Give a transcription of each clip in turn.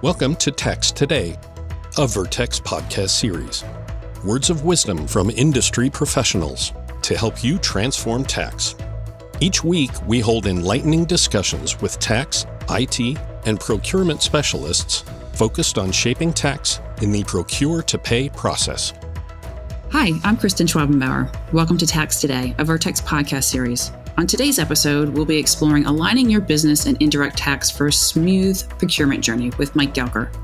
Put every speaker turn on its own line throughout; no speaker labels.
Welcome to Tax Today, a Vertex podcast series. Words of wisdom from industry professionals to help you transform tax. Each week, we hold enlightening discussions with tax, IT, and procurement specialists focused on shaping tax in the procure to pay process.
Hi, I'm Kristen Schwabenbauer. Welcome to Tax Today, a Vertex podcast series. On today's episode, we'll be exploring aligning your business and indirect tax for a smooth procurement journey with Mike Gelker.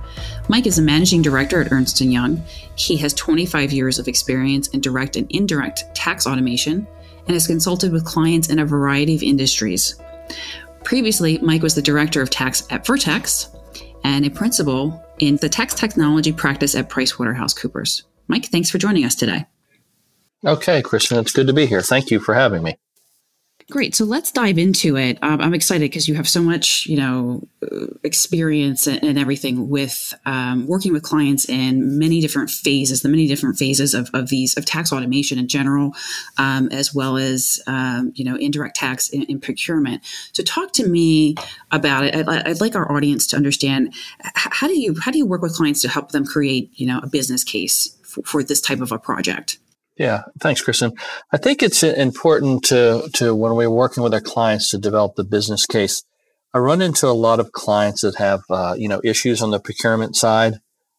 Mike is a managing director at Ernst & Young. He has 25 years of experience in direct and indirect tax automation and has consulted with clients in a variety of industries. Previously, Mike was the director of tax at Vertex and a principal in the tax technology practice at PricewaterhouseCoopers. Mike, thanks for joining us today.
Okay, Kristen, it's good to be here. Thank you for having me.
Great. So let's dive into it. Um, I'm excited because you have so much, you know, experience and, and everything with um, working with clients in many different phases, the many different phases of, of these of tax automation in general, um, as well as um, you know indirect tax in, in, procurement. So talk to me about it. I'd, I'd like our audience to understand how do you how do you work with clients to help them create you know a business case for, for this type of a project.
Yeah, thanks, Kristen. I think it's important to, to when we're working with our clients to develop the business case. I run into a lot of clients that have, uh, you know, issues on the procurement side.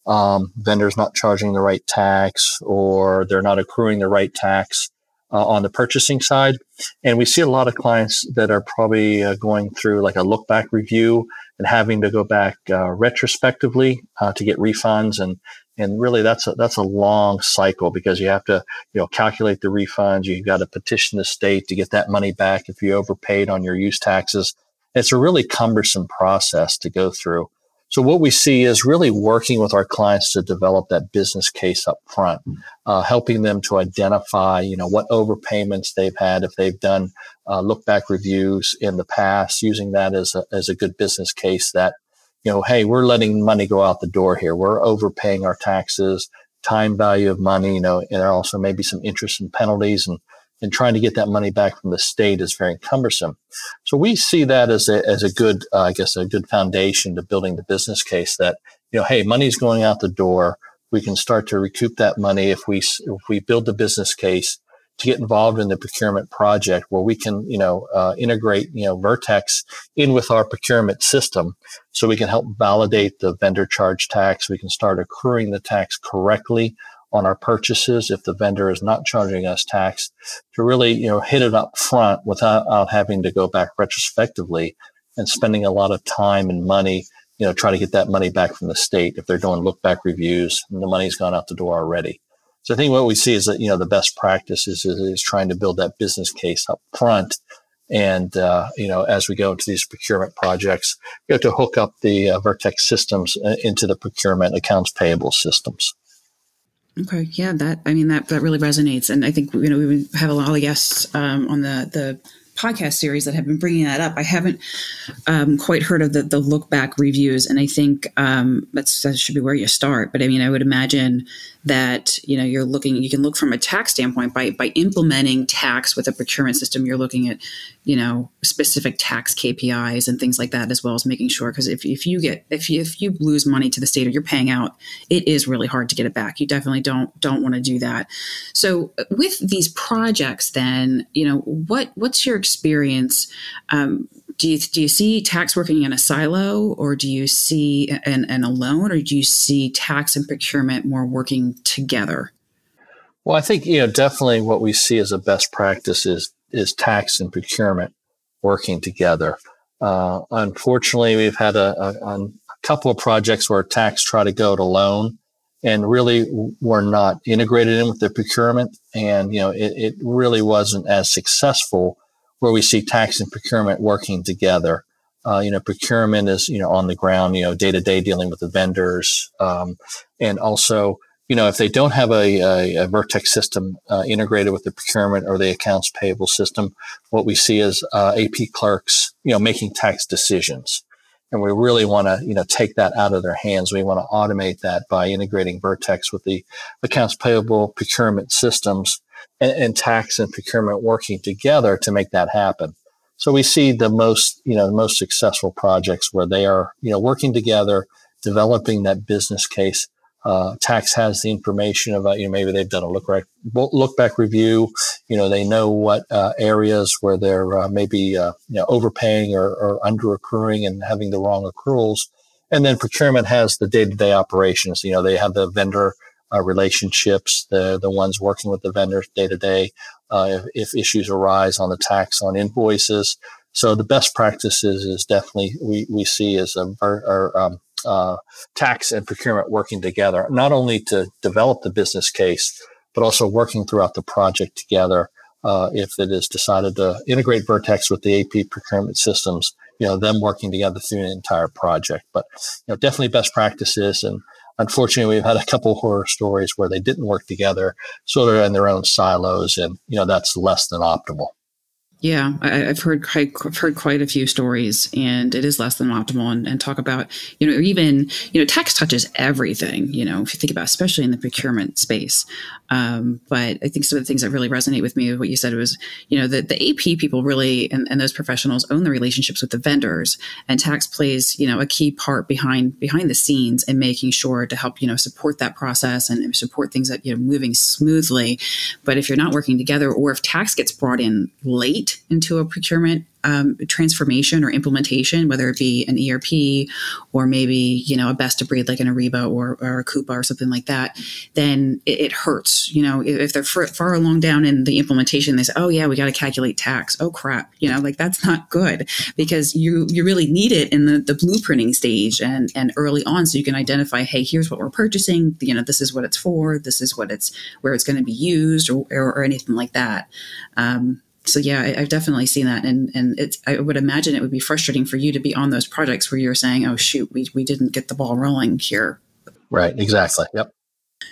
Um, vendors not charging the right tax or they're not accruing the right tax uh, on the purchasing side. And we see a lot of clients that are probably uh, going through like a look back review and having to go back uh, retrospectively uh, to get refunds and and really that's a, that's a long cycle because you have to you know calculate the refunds. You've got to petition the state to get that money back if you overpaid on your use taxes. It's a really cumbersome process to go through. So what we see is really working with our clients to develop that business case up front uh, helping them to identify you know what overpayments they've had if they've done uh, look back reviews in the past using that as a, as a good business case that you know, hey, we're letting money go out the door here. We're overpaying our taxes, time value of money, you know, and there are also maybe some interest and penalties and, and trying to get that money back from the state is very cumbersome. So we see that as a, as a good, uh, I guess, a good foundation to building the business case that, you know, hey, money's going out the door. We can start to recoup that money if we, if we build the business case to get involved in the procurement project where we can, you know, uh, integrate, you know, Vertex in with our procurement system so we can help validate the vendor charge tax. We can start accruing the tax correctly on our purchases if the vendor is not charging us tax to really, you know, hit it up front without having to go back retrospectively and spending a lot of time and money, you know, try to get that money back from the state if they're doing look back reviews and the money's gone out the door already. So I think what we see is that, you know, the best practice is, is trying to build that business case up front. And, uh, you know, as we go into these procurement projects, we have to hook up the uh, Vertex systems uh, into the procurement accounts payable systems.
Okay, yeah, that I mean that that really resonates, and I think you know we have a lot of guests um, on the the podcast series that have been bringing that up. I haven't um, quite heard of the, the look back reviews, and I think um, that should be where you start. But I mean, I would imagine that you know you're looking you can look from a tax standpoint by by implementing tax with a procurement system you're looking at you know specific tax KPIs and things like that as well as making sure because if, if you get if you if you lose money to the state or you're paying out it is really hard to get it back. You definitely don't don't want to do that. So with these projects then you know what what's your experience um, do you do you see tax working in a silo or do you see an, an alone or do you see tax and procurement more working together?
Well i think you know definitely what we see as a best practice is is tax and procurement working together. Uh, unfortunately we've had a, a, a, couple of projects where tax try to go it alone and really were not integrated in with the procurement and you know it, it really wasn't as successful where we see tax and procurement working together. Uh, you know, procurement is you know on the ground, you know, day to day dealing with the vendors, um, and also you know if they don't have a, a, a Vertex system uh, integrated with the procurement or the accounts payable system, what we see is uh, AP clerks, you know, making tax decisions. And we really want to, you know, take that out of their hands. We want to automate that by integrating Vertex with the accounts payable procurement systems and, and tax and procurement working together to make that happen. So we see the most, you know, the most successful projects where they are, you know, working together developing that business case. Uh, tax has the information about you know maybe they've done a look back look back review. You know they know what uh, areas where they're uh, maybe uh, you know overpaying or, or under accruing and having the wrong accruals. And then procurement has the day to day operations. You know they have the vendor uh, relationships, the the ones working with the vendors day to day. If, if issues arise on the tax on invoices, so the best practices is definitely we, we see as a, our, um, uh, tax and procurement working together, not only to develop the business case, but also working throughout the project together. Uh, if it is decided to integrate Vertex with the AP procurement systems, you know, them working together through an entire project. But you know, definitely best practices. And unfortunately, we've had a couple horror stories where they didn't work together, sort of in their own silos, and you know, that's less than optimal.
Yeah, I, have heard I've heard quite a few stories, and it is less than optimal. And, and, talk about you know even you know tax touches everything. You know if you think about especially in the procurement space. Um, but I think some of the things that really resonate with me, what you said was you know the the AP people really and, and those professionals own the relationships with the vendors, and tax plays you know a key part behind behind the scenes in making sure to help you know support that process and support things that you know moving smoothly. But if you're not working together, or if tax gets brought in late into a procurement um, transformation or implementation, whether it be an ERP or maybe you know a best of breed like an Ariba or, or a Coupa or something like that, then it, it hurts. You know, if they're far, far, along down in the implementation, they say, "Oh yeah, we got to calculate tax." Oh crap, you know, like that's not good because you you really need it in the, the blueprinting stage and and early on, so you can identify, hey, here's what we're purchasing. You know, this is what it's for. This is what it's where it's going to be used or, or, or anything like that. Um, so yeah, I, have definitely seen that, and and it's I would imagine it would be frustrating for you to be on those projects where you're saying, "Oh shoot, we we didn't get the ball rolling here."
Right. Exactly. Yep.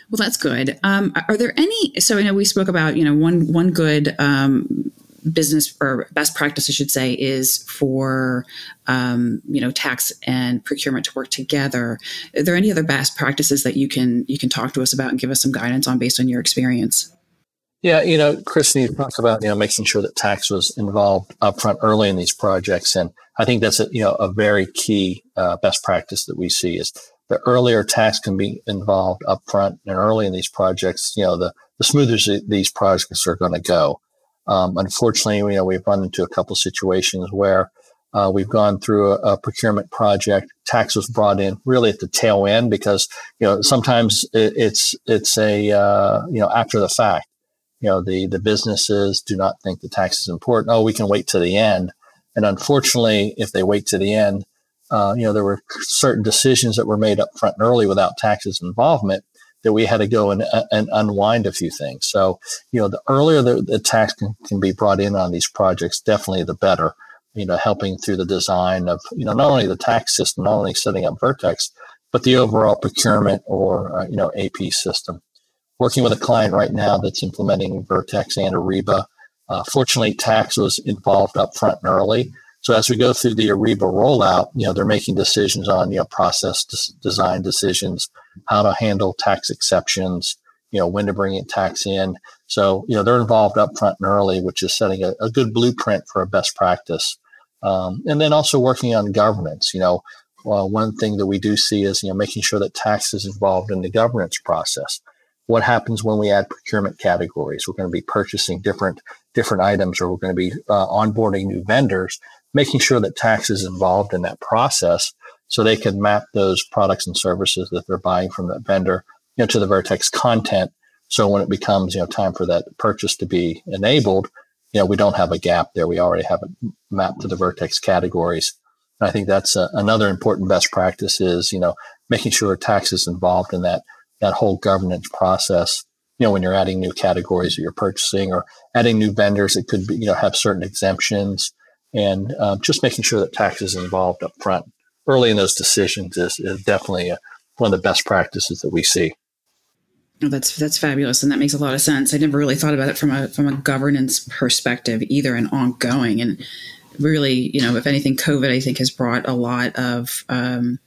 Well, that's good. Um, are there any? So I know we spoke about you know one one good um, business or best practice, I should say, is for um, you know tax and procurement to work together. Are there any other best practices that you can you can talk to us about and give us some guidance on based on your experience?
Yeah, you know, Kristen, you talked about you know making sure that tax was involved upfront early in these projects, and I think that's a you know a very key uh, best practice that we see is the earlier tax can be involved upfront and early in these projects. You know, the the smoother these projects are going to go. Um, unfortunately, you know, we've run into a couple situations where uh, we've gone through a, a, procurement project. Tax was brought in really at the tail end because you know sometimes it, it's it's a uh, you know after the fact you know the the businesses do not think the tax is important. Oh, we can wait to the end. And unfortunately, if they wait to the end, uh, you know there were certain decisions that were made up front and early without taxes involvement that we had to go and, uh, and unwind a few things. So you know the earlier the, the tax can, can be brought in on these projects, definitely the better. You know, helping through the design of you know not only the tax system, not only setting up Vertex, but the overall procurement or uh, you know AP system working with a client right now that's implementing Vertex and Ariba. Uh, fortunately, tax was involved up front and early. So as we go through the Ariba rollout, you know, they're making decisions on, you know, process des- design decisions, how to handle tax exceptions, you know, when to bring in tax in. So, you know, they're involved up front and early, which is setting a, a good blueprint for a best practice. Um, and then also working on governance, you know, well, one thing that we do see is, you know, making sure that tax is involved in the governance process what happens when we add procurement categories. We're going to be purchasing different different items, or we're going to be uh, onboarding new vendors, making sure that tax is involved in that process, so they can map those products and services that they're buying from that vendor, you know, to the Vertex content. So when it becomes you know time for that purchase to be enabled, you know, we don't have a gap there. We already have it mapped to the Vertex categories. And I think that's a, another important best practice is you know making sure tax is involved in that that whole governance process. You know, when you're adding new categories that you're purchasing or adding new vendors, it could be, you know, have certain exemptions and um, just making sure that tax is involved up front early in those decisions is, is definitely a, one of the best practices that we see.
Oh, that's that's fabulous, and that makes a lot of sense. I never really thought about it from a from a governance perspective either, and ongoing. And really, you know, if anything, COVID I think has brought a lot of um,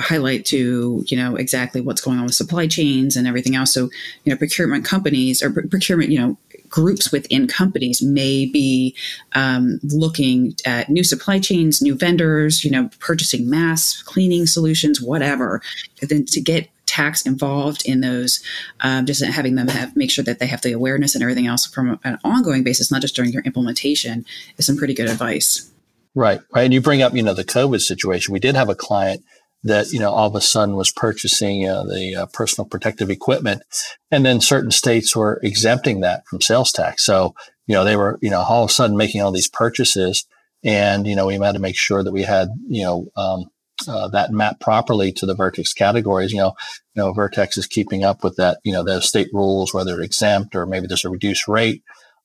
highlight to you know exactly what's going on with supply chains and everything else. So you know procurement companies or procurement you know groups within companies may be um, looking at new supply chains, new vendors, you know, purchasing mass cleaning solutions, whatever. And then to get tax involved in those, um, just having them have make sure that they have the awareness and everything else from an ongoing basis, not just during your implementation, is some pretty good advice.
Right, right. And you bring up, you know, the COVID situation. We did have a client that you know all of a sudden was purchasing uh, the uh, personal protective equipment, and then certain states were exempting that from sales tax. So you know they were you know all of a sudden making all these purchases, and you know we had to make sure that we had you know um, uh, that mapped properly to the Vertex categories. You know, you know Vertex is keeping up with that. You know those state rules, whether exempt or maybe there's a reduced rate.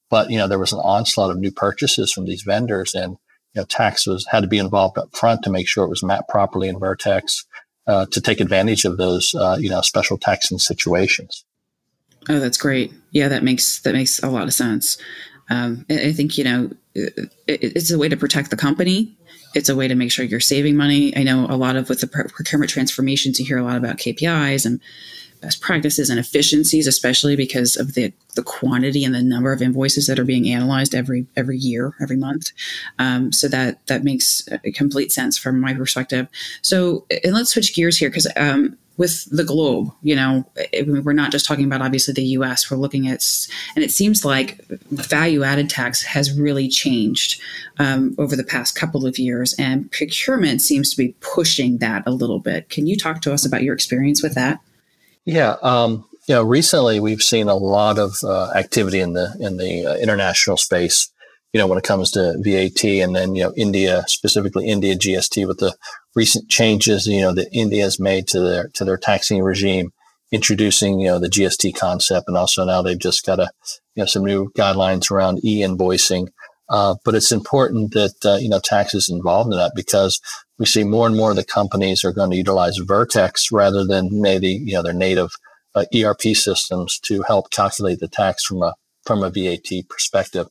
But you know there was an onslaught of new purchases from these vendors, and you know, tax was had to be involved up front to make sure it was mapped properly in Vertex uh, to take advantage of those, uh, you know, special taxing situations.
Oh, that's great. Yeah, that makes that makes a lot of sense. Um, I think you know it, it's a way to protect the company. It's a way to make sure you're saving money. I know a lot of with the procurement transformations, you hear a lot about KPIs and best practices and efficiencies, especially because of the the quantity and the number of invoices that are being analyzed every every year, every month. Um, so that that makes complete sense from my perspective. So, and let's switch gears here because um, with the globe, you know, we're not just talking about obviously the U.S. We're looking at, and it seems like value-added tax has really changed um, over the past couple of years, and procurement seems to be pushing that a little bit. Can you talk to us about your experience with that?
Yeah, um, you know, recently we've seen a lot of uh, activity in the in the uh, international space. You know, when it comes to VAT, and then you know, India specifically India GST with the recent changes you know that India has made to their to their taxing regime, introducing you know the GST concept, and also now they've just got a you know some new guidelines around e-invoicing. Uh, but it's important that uh, you know tax is involved in that because we see more and more of the companies are going to utilize Vertex rather than maybe you know their native uh, ERP systems to help calculate the tax from a from a VAT perspective.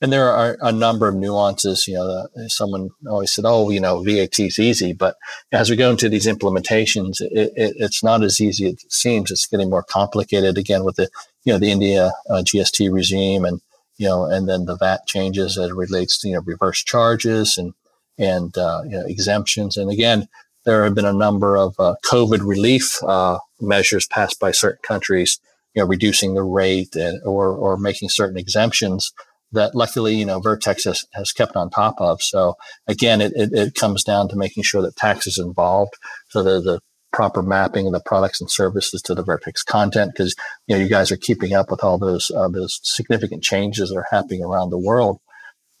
And there are a number of nuances. You know, uh, someone always said, "Oh, you know, VAT is easy," but as we go into these implementations, it, it, it's not as easy as it seems. It's getting more complicated again with the you know the India uh, GST regime and you know, and then the VAT changes as it relates to you know reverse charges and and uh, you know, exemptions. And again, there have been a number of uh, COVID relief uh, measures passed by certain countries, you know, reducing the rate and, or or making certain exemptions that luckily, you know, Vertex has, has kept on top of. So again, it, it, it comes down to making sure that tax is involved so that the proper mapping of the products and services to the Vertex content because you know you guys are keeping up with all those uh, those significant changes that are happening around the world.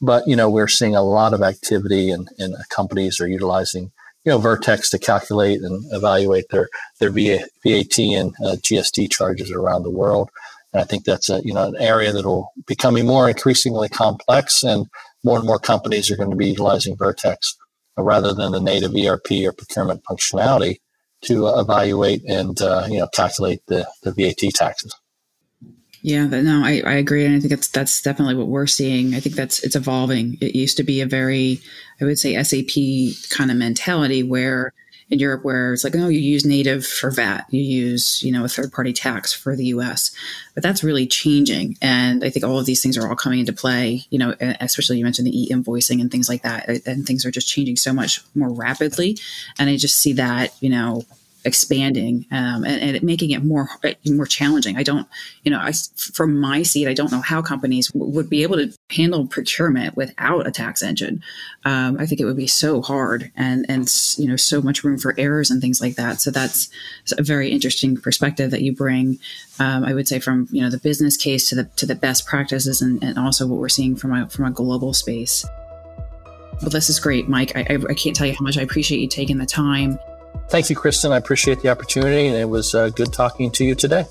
But you know, we're seeing a lot of activity, and, and companies are utilizing you know Vertex to calculate and evaluate their their VAT and uh, GST charges around the world. And I think that's a you know an area that will becoming more increasingly complex, and more and more companies are going to be utilizing Vertex rather than the native ERP or procurement functionality to evaluate and uh, you know calculate the, the VAT taxes.
Yeah, but no, I, I agree, and I think that's that's definitely what we're seeing. I think that's it's evolving. It used to be a very, I would say, SAP kind of mentality where in Europe, where it's like, oh, you use native for VAT, you use you know a third party tax for the U.S., but that's really changing, and I think all of these things are all coming into play. You know, especially you mentioned the e invoicing and things like that, and things are just changing so much more rapidly, and I just see that you know expanding um, and, and making it more more challenging. I don't, you know, I, from my seat, I don't know how companies w- would be able to handle procurement without a tax engine. Um, I think it would be so hard and and you know so much room for errors and things like that. So that's a very interesting perspective that you bring. Um, I would say from you know the business case to the to the best practices and, and also what we're seeing from a from a global space. Well, this is great, Mike. I, I, I can't tell you how much I appreciate you taking the time
Thank you, Kristen. I appreciate the opportunity, and it was uh, good talking to you today.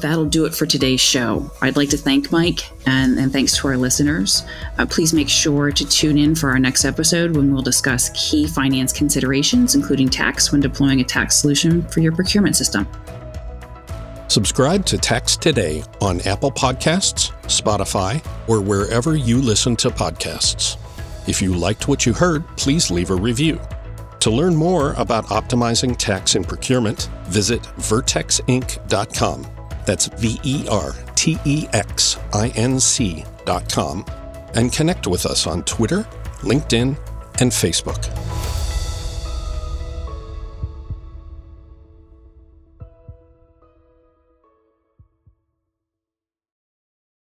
That'll do it for today's show. I'd like to thank Mike and, and thanks to our listeners. Uh, please make sure to tune in for our next episode when we'll discuss key finance considerations, including tax, when deploying a tax solution for your procurement system.
Subscribe to Tax Today on Apple Podcasts, Spotify, or wherever you listen to podcasts. If you liked what you heard, please leave a review. To learn more about optimizing tax and procurement, visit vertexinc.com. That's V E R T E X I N C dot com, and connect with us on Twitter, LinkedIn, and Facebook.